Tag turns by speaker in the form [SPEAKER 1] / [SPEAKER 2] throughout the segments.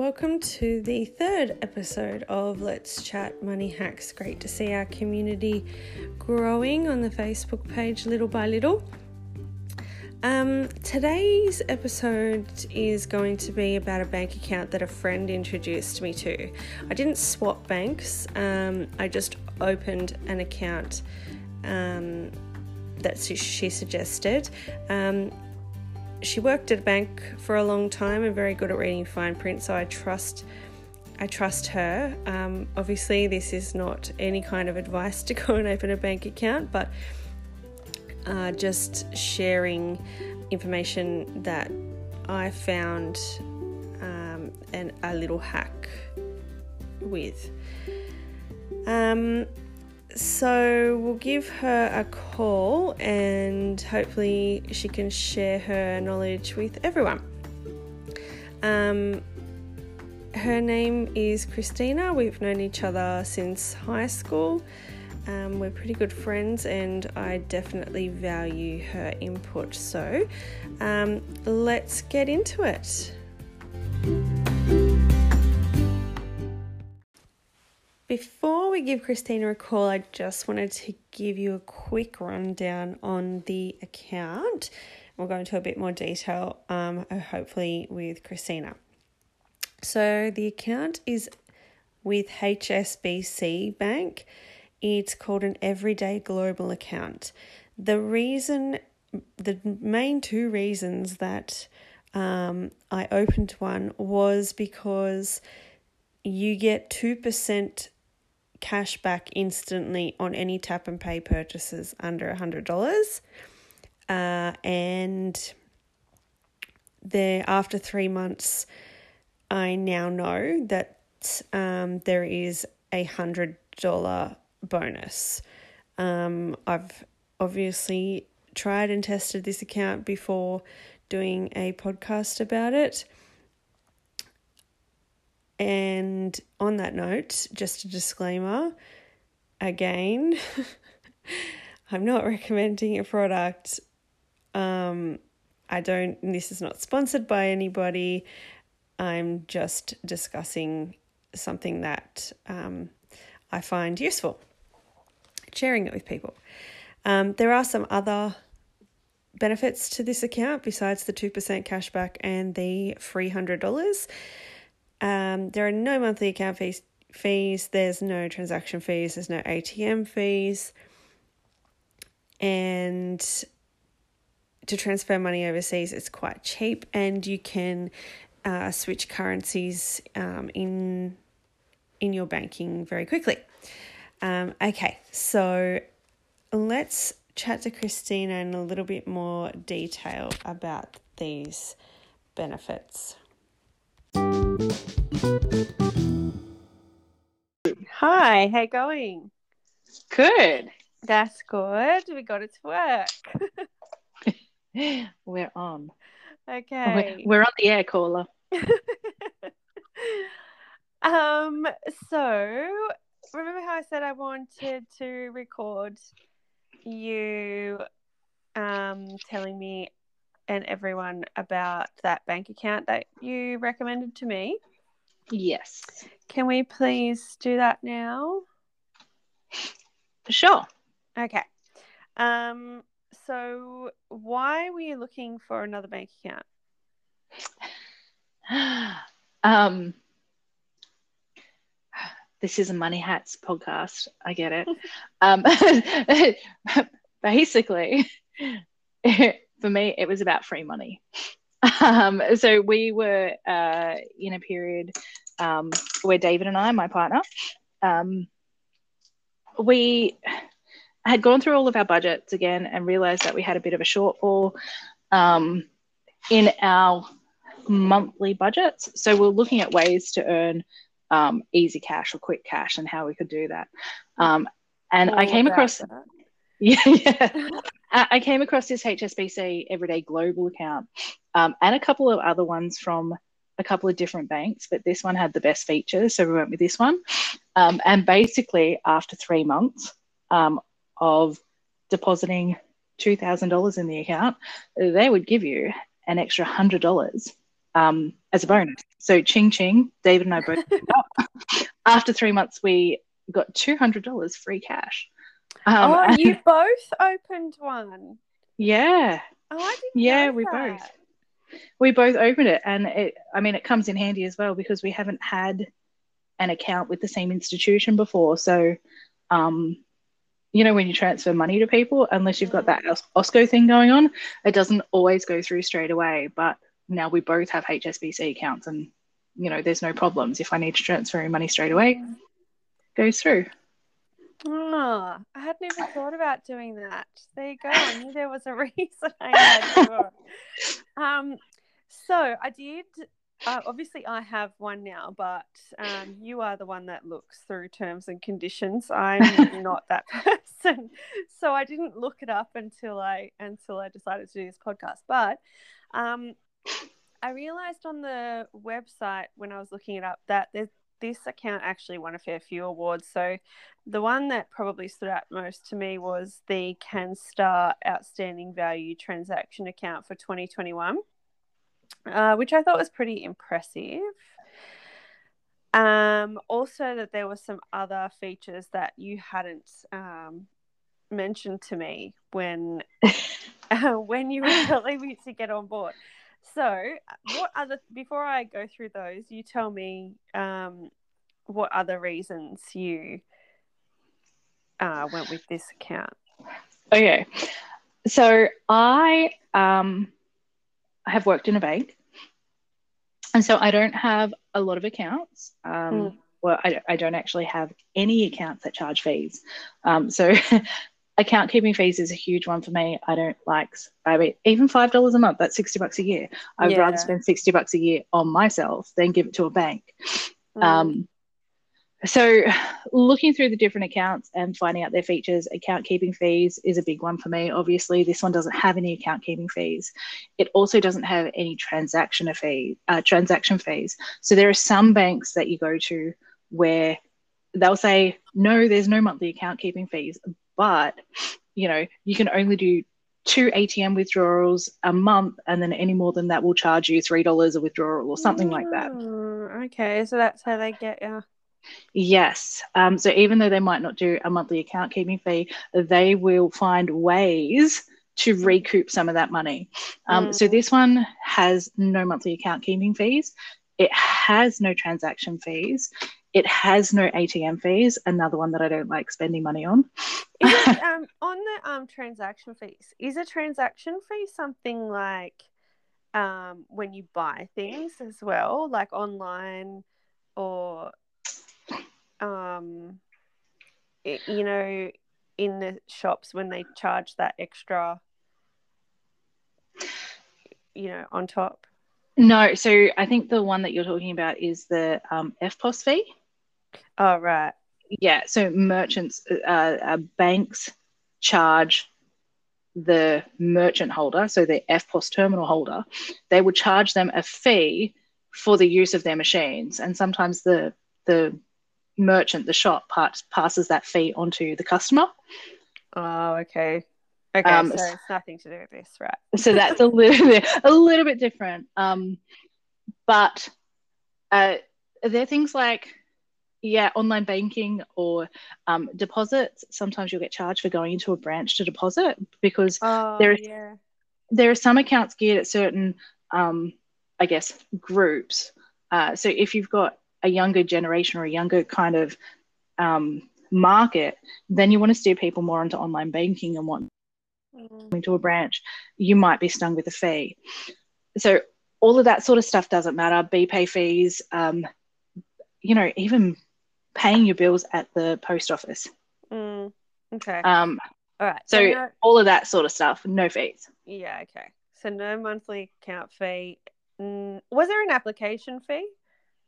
[SPEAKER 1] welcome to the third episode of Let's Chat Money Hacks. Great to see our community growing on the Facebook page little by little. Um, today's episode is going to be about a bank account that a friend introduced me to. I didn't swap banks, um, I just opened an account um, that she suggested. Um, she worked at a bank for a long time and very good at reading fine print, so I trust. I trust her. Um, obviously, this is not any kind of advice to go and open a bank account, but uh, just sharing information that I found um, and a little hack with. Um, so we'll give her a call and hopefully she can share her knowledge with everyone. Um, her name is Christina. We've known each other since high school. Um, we're pretty good friends, and I definitely value her input. So um, let's get into it. Before we give Christina a call, I just wanted to give you a quick rundown on the account. We'll go into a bit more detail, um, hopefully, with Christina. So, the account is with HSBC Bank. It's called an Everyday Global account. The reason, the main two reasons that um, I opened one was because you get 2% cash back instantly on any tap and pay purchases under $100. Uh, and there, after three months, I now know that um, there is a hundred dollar bonus. Um, I've obviously tried and tested this account before doing a podcast about it. And on that note, just a disclaimer again, I'm not recommending a product. Um, I don't, this is not sponsored by anybody. I'm just discussing something that um, I find useful, sharing it with people. Um, there are some other benefits to this account besides the 2% cashback and the free $100. Um, there are no monthly account fees, fees, there's no transaction fees, there's no ATM fees. And to transfer money overseas, it's quite cheap, and you can uh, switch currencies um, in in your banking very quickly. Um, okay, so let's chat to Christina in a little bit more detail about these benefits. Hi, how going?
[SPEAKER 2] Good.
[SPEAKER 1] That's good. We got it to work.
[SPEAKER 2] We're on.
[SPEAKER 1] Okay.
[SPEAKER 2] We're, we're on the air caller.
[SPEAKER 1] um so remember how I said I wanted to record you um telling me and everyone about that bank account that you recommended to me?
[SPEAKER 2] Yes.
[SPEAKER 1] Can we please do that now?
[SPEAKER 2] For sure.
[SPEAKER 1] Okay. Um, so why were you looking for another bank account?
[SPEAKER 2] um, this is a Money Hacks podcast. I get it. um, basically, for me, it was about free money. Um, so we were uh, in a period um, where David and I, my partner, um, we had gone through all of our budgets again and realized that we had a bit of a shortfall um, in our monthly budgets. So we're looking at ways to earn um, easy cash or quick cash and how we could do that. Um, and I came across. That. Yeah, yeah. I came across this HSBC Everyday Global account um, and a couple of other ones from a couple of different banks, but this one had the best features, so we went with this one. Um, and basically, after three months um, of depositing $2,000 in the account, they would give you an extra $100 um, as a bonus. So ching ching, David and I both. After three months, we got two hundred dollars free cash.
[SPEAKER 1] Um, oh, you both opened one.
[SPEAKER 2] Yeah.
[SPEAKER 1] Oh, I didn't. Yeah,
[SPEAKER 2] we
[SPEAKER 1] that.
[SPEAKER 2] both. We both opened it, and it. I mean, it comes in handy as well because we haven't had an account with the same institution before. So, um, you know, when you transfer money to people, unless you've got that Osko thing going on, it doesn't always go through straight away. But now we both have HSBC accounts, and you know, there's no problems. If I need to transfer money straight away, goes through.
[SPEAKER 1] Oh, I hadn't even thought about doing that. There you go. I knew there was a reason I had to. Um, so I did. Uh, obviously, I have one now, but um, you are the one that looks through terms and conditions. I'm not that person, so I didn't look it up until I until I decided to do this podcast. But um, I realized on the website when I was looking it up that there's this account actually won a fair few awards. So the one that probably stood out most to me was the CanStar Outstanding Value Transaction Account for 2021, uh, which I thought was pretty impressive. Um, also, that there were some other features that you hadn't um, mentioned to me when uh, when you were telling me to get on board. So, what other before I go through those, you tell me um, what other reasons you uh, went with this account.
[SPEAKER 2] Okay, so I um, have worked in a bank, and so I don't have a lot of accounts. Um, mm. Well, I, I don't actually have any accounts that charge fees. Um, so account keeping fees is a huge one for me. I don't like, I mean, even five dollars a month. That's sixty bucks a year. I'd yeah. rather spend sixty bucks a year on myself than give it to a bank. Mm. Um, so looking through the different accounts and finding out their features account keeping fees is a big one for me obviously this one doesn't have any account keeping fees it also doesn't have any transaction fee uh, transaction fees so there are some banks that you go to where they'll say no there's no monthly account keeping fees but you know you can only do two ATM withdrawals a month, and then any more than that will charge you three dollars a withdrawal or something like that.
[SPEAKER 1] Mm, okay, so that's how they get you.
[SPEAKER 2] Yes. Um, so even though they might not do a monthly account keeping fee, they will find ways to recoup some of that money. Um, mm. So this one has no monthly account keeping fees. It has no transaction fees. It has no ATM fees. Another one that I don't like spending money on.
[SPEAKER 1] it, um, on the um, transaction fees, is a transaction fee something like um, when you buy things as well, like online or um, it, you know, in the shops when they charge that extra, you know, on top?
[SPEAKER 2] No, so I think the one that you're talking about is the um, EFTPOS fee.
[SPEAKER 1] Oh, right.
[SPEAKER 2] Yeah, so merchants, uh, uh, banks charge the merchant holder, so the EFTPOS terminal holder, they would charge them a fee for the use of their machines. And sometimes the the merchant, the shop, part, passes that fee onto the customer.
[SPEAKER 1] Oh, okay. Okay, um, so it's nothing to do with this, right?
[SPEAKER 2] so that's a little bit a little bit different. Um, but uh, there are things like yeah, online banking or um, deposits. Sometimes you'll get charged for going into a branch to deposit because
[SPEAKER 1] oh,
[SPEAKER 2] there are
[SPEAKER 1] yeah.
[SPEAKER 2] there are some accounts geared at certain, um, I guess, groups. Uh, so if you've got a younger generation or a younger kind of um, market, then you want to steer people more into online banking and what mm. into a branch, you might be stung with a fee. So all of that sort of stuff doesn't matter. BPay fees, um, you know, even paying your bills at the post office.
[SPEAKER 1] Mm. Okay.
[SPEAKER 2] Um,
[SPEAKER 1] all right.
[SPEAKER 2] So, so no, all of that sort of stuff, no fees.
[SPEAKER 1] Yeah. Okay. So no monthly account fee. Mm, was there an application fee?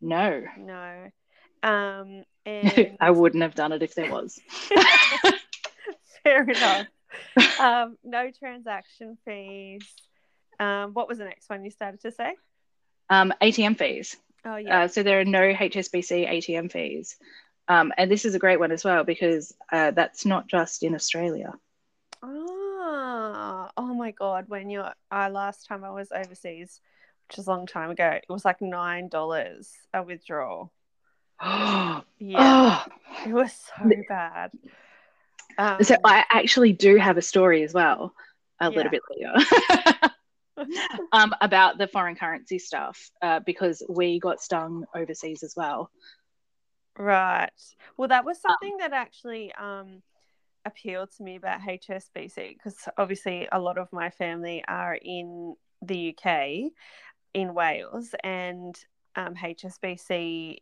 [SPEAKER 2] No.
[SPEAKER 1] No. Um, and
[SPEAKER 2] I wouldn't have done it if there was.
[SPEAKER 1] Fair enough. Um, no transaction fees. Um, what was the next one you started to say?
[SPEAKER 2] Um, ATM fees.
[SPEAKER 1] Oh yeah.
[SPEAKER 2] Uh, so there are no HSBC ATM fees, um, and this is a great one as well because uh, that's not just in Australia.
[SPEAKER 1] Oh, oh my God! When you, uh, last time I was overseas, which is a long time ago. It was like nine dollars a withdrawal.
[SPEAKER 2] yeah.
[SPEAKER 1] Yeah, it was so bad. Um,
[SPEAKER 2] So I actually do have a story as well, a
[SPEAKER 1] Yeah.
[SPEAKER 2] little bit later, um, about the foreign currency stuff uh, because we got stung overseas as well.
[SPEAKER 1] Right. Well, that
[SPEAKER 2] Um,
[SPEAKER 1] was something that actually um, appealed to me about HSBC because obviously a lot of my family are in the UK, in Wales, and um, HSBC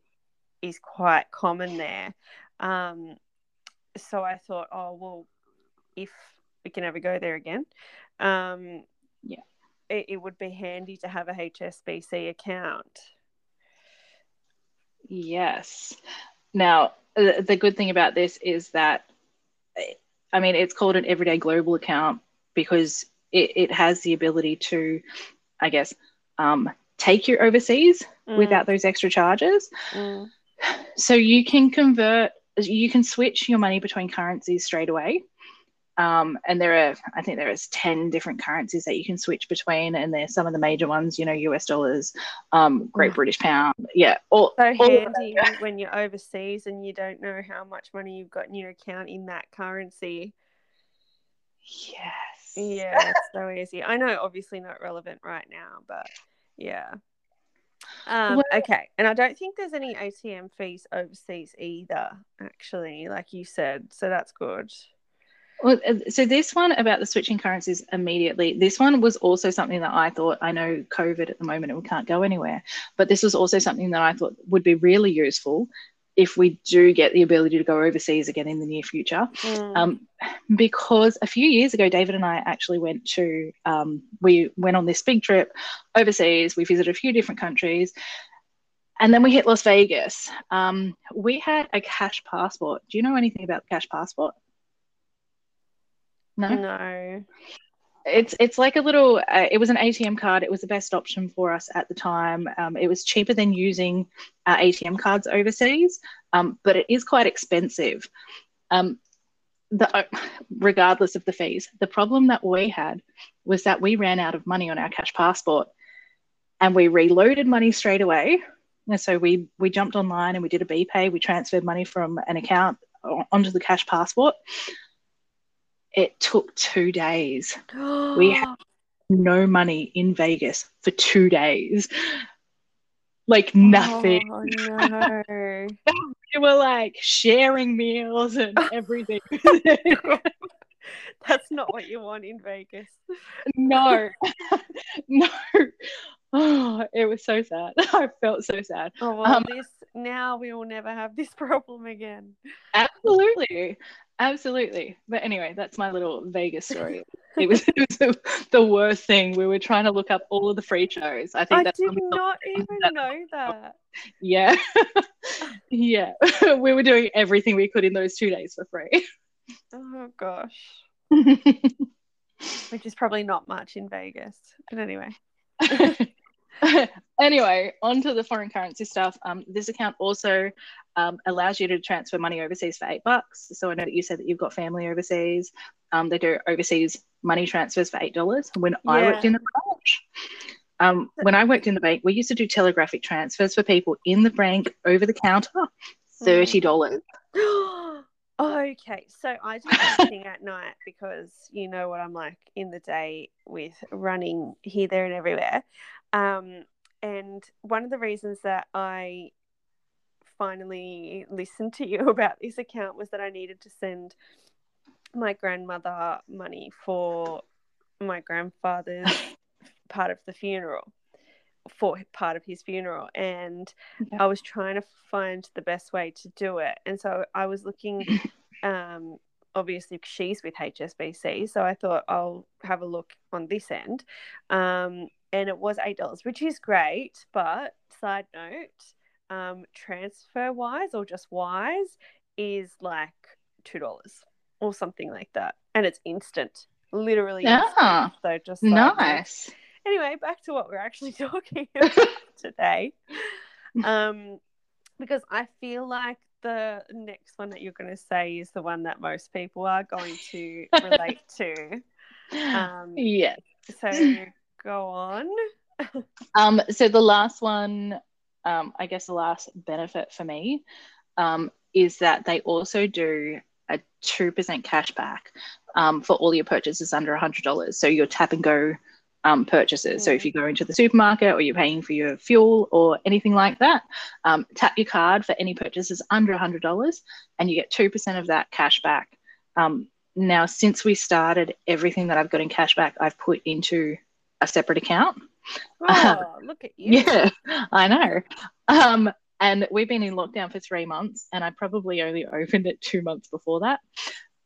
[SPEAKER 1] is quite common there. Um, so I thought, oh, well, if we can ever go there again, um,
[SPEAKER 2] Yeah.
[SPEAKER 1] It, it would be handy to have a HSBC account.
[SPEAKER 2] Yes. Now, the, the good thing about this is that, I mean, it's called an everyday global account because it, it has the ability to, I guess, um, take you overseas
[SPEAKER 1] Mm,
[SPEAKER 2] without those extra charges.
[SPEAKER 1] mm,
[SPEAKER 2] So you can convert, you can switch your money between currencies straight away. Um, and there are, I think there is 10 different currencies that you can switch between. And there's some of the major ones, you know, US dollars, um, Great
[SPEAKER 1] Mm.
[SPEAKER 2] British pound. Yeah. All,
[SPEAKER 1] so
[SPEAKER 2] all
[SPEAKER 1] handy when you're overseas and you don't know how much money you've got in your account in that currency.
[SPEAKER 2] Yes.
[SPEAKER 1] Yeah, so easy. I know, obviously not relevant right now, but yeah. Um,
[SPEAKER 2] Well-
[SPEAKER 1] okay, and I don't think there's any ATM fees overseas either, actually, like you said. So that's good.
[SPEAKER 2] Well, uh, so this one about the switching currencies immediately, this one was also something that I thought, I know COVID at the moment and we can't go anywhere, but this was also something that I thought would be really useful if we do get the ability to go overseas again in the near future.
[SPEAKER 1] Mm.
[SPEAKER 2] Um, because a few years ago, David and I actually went to, um, we went on this big trip overseas. We visited a few different countries. And then we hit Las Vegas. Um, we had a cash passport. Do you know anything about the cash passport? No?
[SPEAKER 1] No.
[SPEAKER 2] it's it's like a little uh, it was an atm card. It was the best option for us at the time. Um, it was cheaper than using uh, atm cards overseas um, but it is quite expensive. Um, the, uh, regardless of the fees the problem that we had was that we ran out of money on our cash passport and we reloaded money straight away. And so we we jumped online and we did a bpay we transferred money from an account onto the cash passport it took two days We ha- no money in Vegas for two days. Like nothing.
[SPEAKER 1] Oh, no.
[SPEAKER 2] We were like sharing meals and everything.
[SPEAKER 1] That's not what you want in Vegas.
[SPEAKER 2] no, no. Oh, it was so sad. I felt so sad.
[SPEAKER 1] Oh well,
[SPEAKER 2] Um,
[SPEAKER 1] this now we will never have this problem again.
[SPEAKER 2] Absolutely. Absolutely. But anyway, that's my little Vegas story. It was, it was the, the worst thing. We were trying to look up all of the free shows. I think
[SPEAKER 1] I
[SPEAKER 2] that's
[SPEAKER 1] did not even
[SPEAKER 2] that-
[SPEAKER 1] know that.
[SPEAKER 2] Yeah. yeah. we were doing everything we could in those two days for free.
[SPEAKER 1] Oh gosh, which is probably not much in Vegas. But anyway,
[SPEAKER 2] anyway, on to the foreign currency stuff. Um, this account also um, allows you to transfer money overseas for eight bucks. So I know that you said that you've got family overseas. Um, they do overseas money transfers for eight dollars. When I worked in the branch, um, when I worked in the bank, we used to do telegraphic transfers for people in the bank over the counter, thirty dollars.
[SPEAKER 1] okay, so I do everything at night because you know what I'm like in the day with running here, there, and everywhere. Um, and one of the reasons that I finally listened to you about this account was that I needed to send my grandmother money for my grandfather's part of the funeral for part of his funeral. And
[SPEAKER 2] Okay.
[SPEAKER 1] I was trying to find the best way to do it. And so I was looking um obviously she's with HSBC so I thought I'll have a look on this end. Um and it was eight dollars which is great but side note um TransferWise or just wise is like two dollars or something like that and it's instant literally instant.
[SPEAKER 2] Ah,
[SPEAKER 1] so just note.
[SPEAKER 2] nice.
[SPEAKER 1] anyway back to what we're actually talking about today um because i feel like the next one that you're going to say is the one that most people are going to relate to um
[SPEAKER 2] yeah.
[SPEAKER 1] so go on
[SPEAKER 2] um, so the last one, um, I guess the last benefit for me um, is that they also do a 2% cash back um, for all your purchases under $100. So your tap and go um, purchases. Mm. So if mm. you go into the supermarket or you're paying for your fuel or anything like that, um, tap your card for any purchases under $100 and you get 2% of that cash back. Um, now, since we started, everything that I've got in cash back, I've put into a separate account.
[SPEAKER 1] Oh, look at you.
[SPEAKER 2] Yeah, I know. Um, and we've been in lockdown for three months, and I probably only opened it two months before that.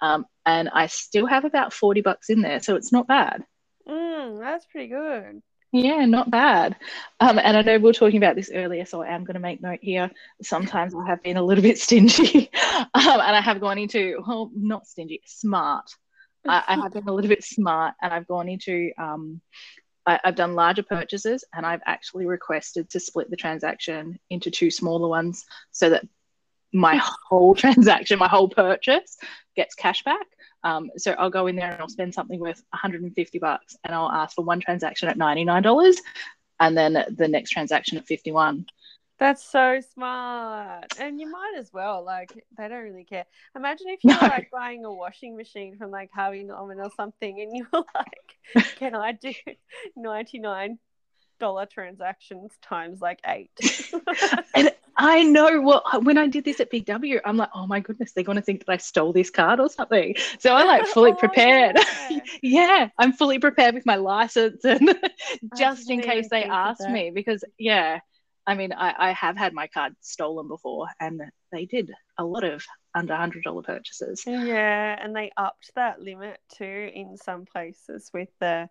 [SPEAKER 2] Um, and I still have about 40 bucks in there, so it's not bad.
[SPEAKER 1] Mm, that's pretty good.
[SPEAKER 2] Yeah, not bad. Um, and I know we were talking about this earlier, so I am going to make note here. Sometimes I have been a little bit stingy, um, and I have gone into well, not stingy, smart. I, I, have been a little bit smart, and I've gone into um, I, have done larger purchases, and I've actually requested to split the transaction into two smaller ones, so that my whole transaction, my whole purchase, gets cash back. Um, so I'll go in there and I'll spend something worth 150 bucks and I'll ask for one transaction at $99 and then the next transaction at 51.
[SPEAKER 1] That's so smart. And you might as well. Like, they don't really care. Imagine if you no. like buying a washing machine from like Harvey Norman or something and you're like, can I do 99 dollar transactions times like eight.
[SPEAKER 2] and I know what when I did this at Big W, I'm like, oh my goodness, they're going to think that I stole this card or something. So I'm like fully oh, prepared. Yeah. yeah. I'm fully prepared with my license and just in case they ask me because yeah, I mean, I, I have had my card stolen before and they did a lot of under hundred dollar purchases.
[SPEAKER 1] Yeah, and they upped that limit too in some places with the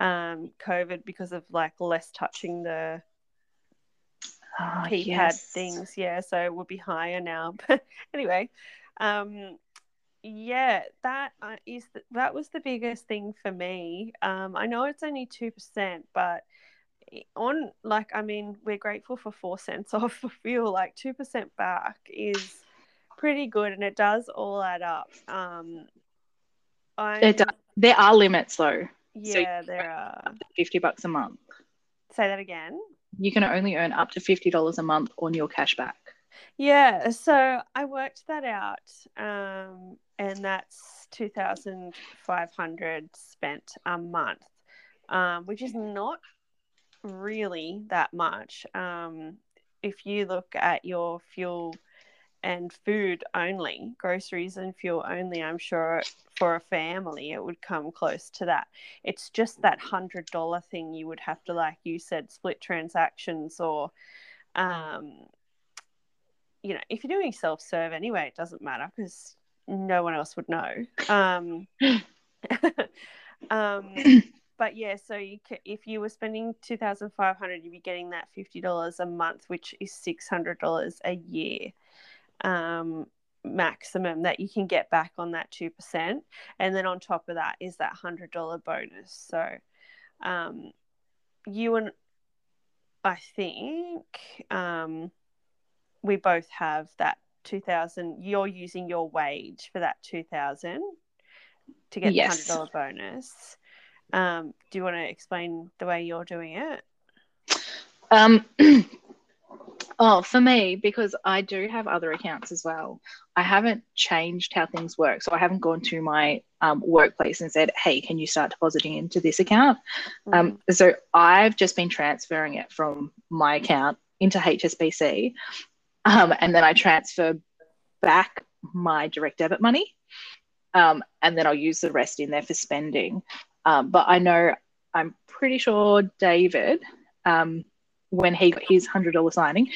[SPEAKER 1] um, COVID because of like less touching the oh, keypad yes. things. Yeah, so it would be higher now. But anyway, um, yeah, that uh, the, that was the biggest thing for me. Um, I know it's only two percent, but on like I mean, we're grateful for four cents off for fuel. Like two percent back is pretty good, and it does all add up. Um,
[SPEAKER 2] it does. There are limits though.
[SPEAKER 1] Yeah, so there are.
[SPEAKER 2] 50 bucks a month.
[SPEAKER 1] Say that again.
[SPEAKER 2] You can only earn up to $50 a month on your cashback.
[SPEAKER 1] Yeah, so I worked that out, um, and that's 2500 spent a month, um, which is not really that much. Um, if you look at your fuel and food only, groceries and fuel only, I'm sure for a family it would come close to that. It's just that hundred dollar thing you would have to, like you said, split transactions or, um, you know, if you're doing self serve anyway, it doesn't matter because no one else would know. Um, um, but yeah, so you if you were spending two thousand five hundred, you'd be getting that fifty dollars a month, which is six hundred dollars a year um, maximum that you can get back on that 2%. And then on top of that is that $100 bonus. So um, you and I think um, we both have that 2000 you're using your wage for that 2000 to get yes. the $100 bonus. Um, do you want to explain the way you're doing it?
[SPEAKER 2] Um, Oh, for me, because I do have other accounts as well. I haven't changed how things work. So I haven't gone to my um, workplace and said, hey, can you start depositing into this account? Mm-hmm. Um, so I've just been transferring it from my account into HSBC. Um, and then I transfer back my direct debit money. Um, and then I'll use the rest in there for spending. Um, but I know I'm pretty sure David um, when he got his hundred dollar signing,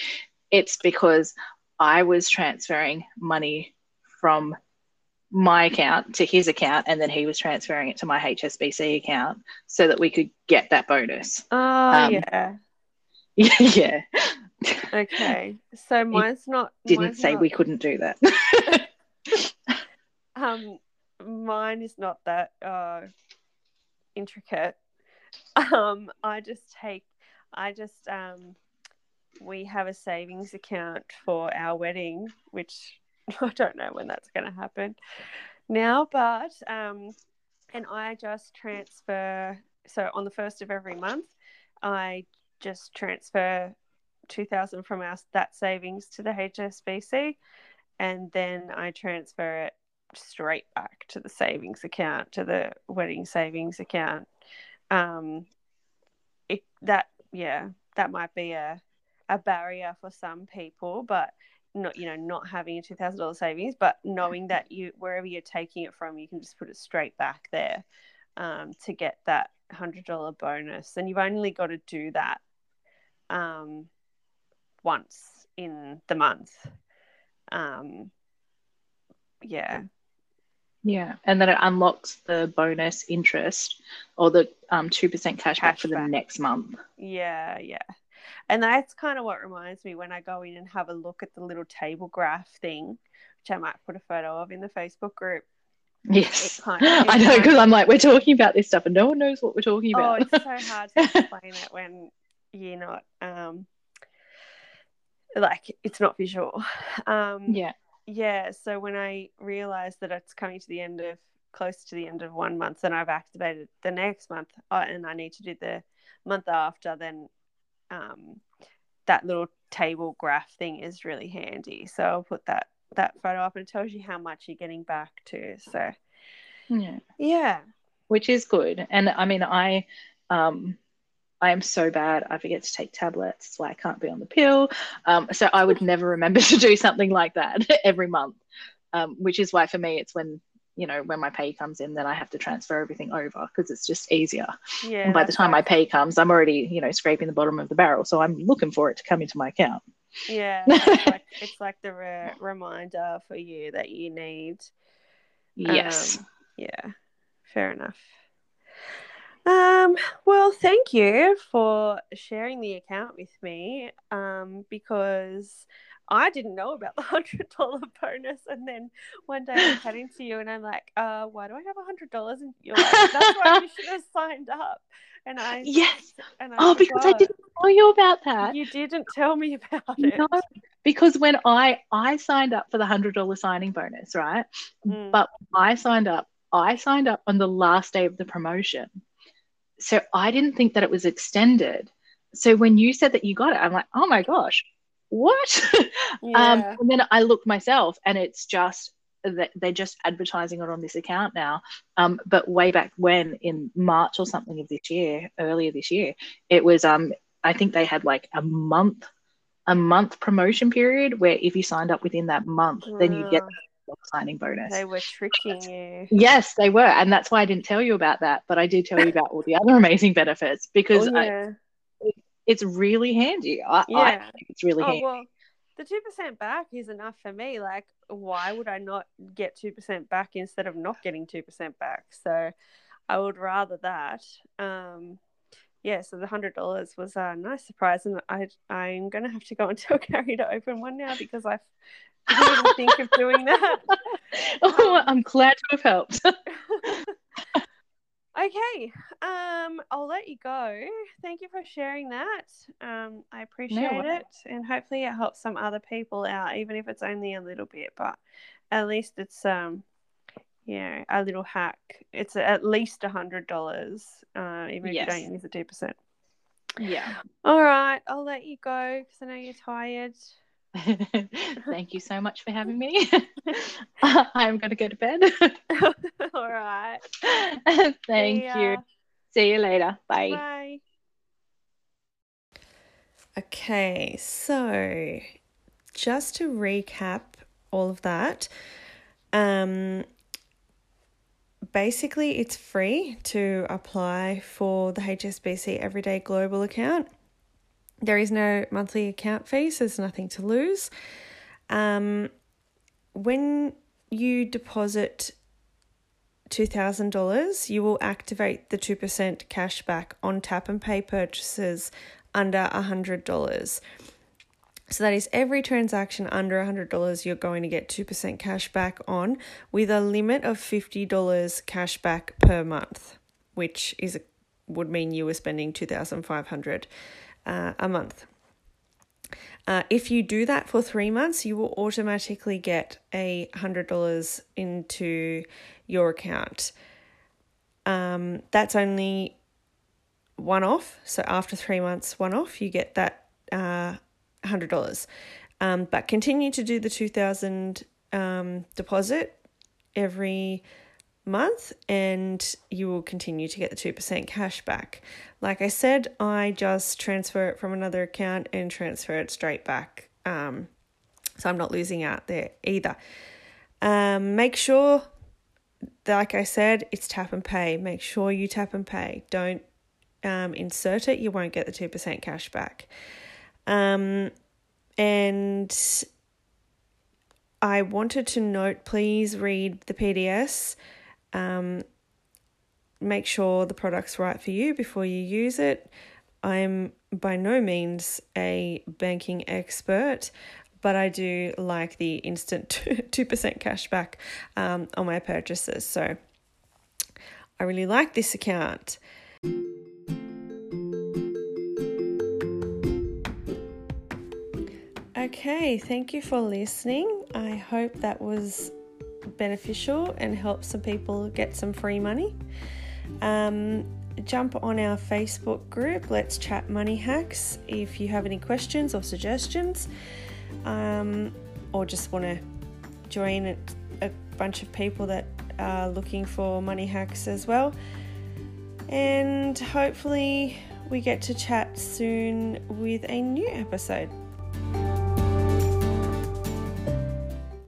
[SPEAKER 2] it's because I was transferring money from my account to his account, and then he was transferring it to my HSBC account so that we could get that bonus.
[SPEAKER 1] Oh um, yeah,
[SPEAKER 2] yeah.
[SPEAKER 1] Okay, so mine's
[SPEAKER 2] he
[SPEAKER 1] not.
[SPEAKER 2] Didn't
[SPEAKER 1] mine's
[SPEAKER 2] say
[SPEAKER 1] not...
[SPEAKER 2] we couldn't do that.
[SPEAKER 1] um, mine is not that uh intricate. Um, I just take I just um, we have a savings account for our wedding, which I don't know when that's going to happen now, but um, and I just transfer. So on the first of every month, I just transfer 2000 from our that savings to the HSBC and then I transfer it straight back to the savings account to the wedding savings account. Um it, that yeah that might be a a barrier for some people but not you know not having a $2000 savings but knowing that you wherever you're taking it from you can just put it straight back there um, to get that $100 bonus. And you've only got to do that um, once in the month. Um, yeah
[SPEAKER 2] yeah, and then it unlocks the bonus interest or the um two percent cash, back for the next month.
[SPEAKER 1] Yeah, yeah. And that's kind of what reminds me when I go in and have a look at the little table graph thing, which I might put a photo of in the Facebook group.
[SPEAKER 2] Yes, kind of, I know because I'm like we're talking about this stuff and no one knows what we're talking oh, about.
[SPEAKER 1] Oh, it's so hard to explain it when you're not um like it's not visual. Um,
[SPEAKER 2] yeah,
[SPEAKER 1] yeah, so when I realized that it's coming to the end of close to the end of one month and I've activated the next month uh, and I need to do the month after, then um, that little table graph thing is really handy. So I'll put that that photo up and it tells you how much you're getting back to. So
[SPEAKER 2] yeah,
[SPEAKER 1] yeah,
[SPEAKER 2] which is good. And I mean, I um, I am so bad. I forget to take tablets, so I can't be on the pill. Um, so I would never remember to do something like that every month, um, which is why for me it's when you know when my pay comes in, then I have to transfer everything over because it's just easier.
[SPEAKER 1] Yeah.
[SPEAKER 2] And by the time right. my pay comes, I'm already you know scraping the bottom of the barrel, so I'm looking for it to come into my account.
[SPEAKER 1] Yeah, it's like, it's like the re- reminder for you that you need.
[SPEAKER 2] Yes.
[SPEAKER 1] Um, yeah. Fair enough. Um, well, thank you for sharing the account with me um, because I didn't know about the hundred dollar bonus, and then one day I'm chatting to you, and I'm like, uh, "Why do I have a hundred dollars?" And you're like, "That's why you should have signed up." And I
[SPEAKER 2] yes, and I oh, forgot. because I didn't tell you about that.
[SPEAKER 1] You didn't tell me about it. No,
[SPEAKER 2] because when I I signed up for the hundred dollar signing bonus, right? Mm. But I signed up. I signed up on the last day of the promotion so I didn't think that it was extended. So when you said that you got it, I'm like, oh my gosh, what? Um, yeah. um, and then I looked myself, and it's just that they're just advertising it on this account now. Um, but way back when, in March or something of this year, earlier this year, it was. Um, I think they had like a month, a month promotion period where if you signed up within that month, then you'd get signing bonus.
[SPEAKER 1] They were tricking you.
[SPEAKER 2] Yes, they were. And that's why I didn't tell you about that. But I did tell you about all the other amazing benefits because oh, yeah. I, it's really handy. I, yeah. I think it's really oh, handy. Well,
[SPEAKER 1] the 2% back is enough for me. Like, why would I not get 2% back instead of not getting 2% back? So I would rather that. Um, yeah, so the hundred dollars was a nice surprise, and I I'm gonna have to go and tell Gary to open one now because I didn't even think of doing that.
[SPEAKER 2] oh, I'm glad to have helped.
[SPEAKER 1] okay, um, I'll let you go. Thank you for sharing that. Um, I appreciate no it, and hopefully it helps some other people out, even if it's only a little bit. But at least it's um, yeah, a little hack. It's at least a hundred dollars, uh, even if yes. you don't use the two percent.
[SPEAKER 2] Yeah.
[SPEAKER 1] All right, I'll let you go because I know you're tired.
[SPEAKER 2] Thank you so much for having me. I'm going to go to bed.
[SPEAKER 1] All right.
[SPEAKER 2] Thank See you. See you later. Bye.
[SPEAKER 1] Bye. Okay, so just to recap all of that, um, basically it's free to apply for the HSBC Everyday Global account. There is no monthly account fee, so there's nothing to lose. Um, when you deposit $2,000, you will activate the 2% cash back on tap and pay purchases under $100. So that is every transaction under $100 you're going to get 2% cash back on with a limit of $50 cash back per month, which is would mean you were spending 2500 uh, a month. Uh, if you do that for three months, you will automatically get a $100 into your account. Um, that's only one off. So after three months, one off, you get that uh, $100. Um, but continue to do the 2000 um, deposit every month and you will continue to get the 2% cash back. Like I said, I just transfer it from another account and transfer it straight back. Um, so I'm not losing out there either. Um, make sure, like I said, it's tap and pay. Make sure you tap and pay. Don't um, insert it, you won't get the 2% cash back. Um, and I wanted to note please read the PDS. Um, make sure the product's right for you before you use it. I'm by no means a banking expert, but I do like the instant 2% cash back um, on my purchases. So I really like this account. Okay, thank you for listening. I hope that was beneficial and helped some people get some free money. Um, jump on our Facebook group, Let's Chat Money Hacks, if you have any questions or suggestions, um, or just want to join a, a bunch of people that are looking for money hacks as well. And hopefully, we get to chat soon with a new episode.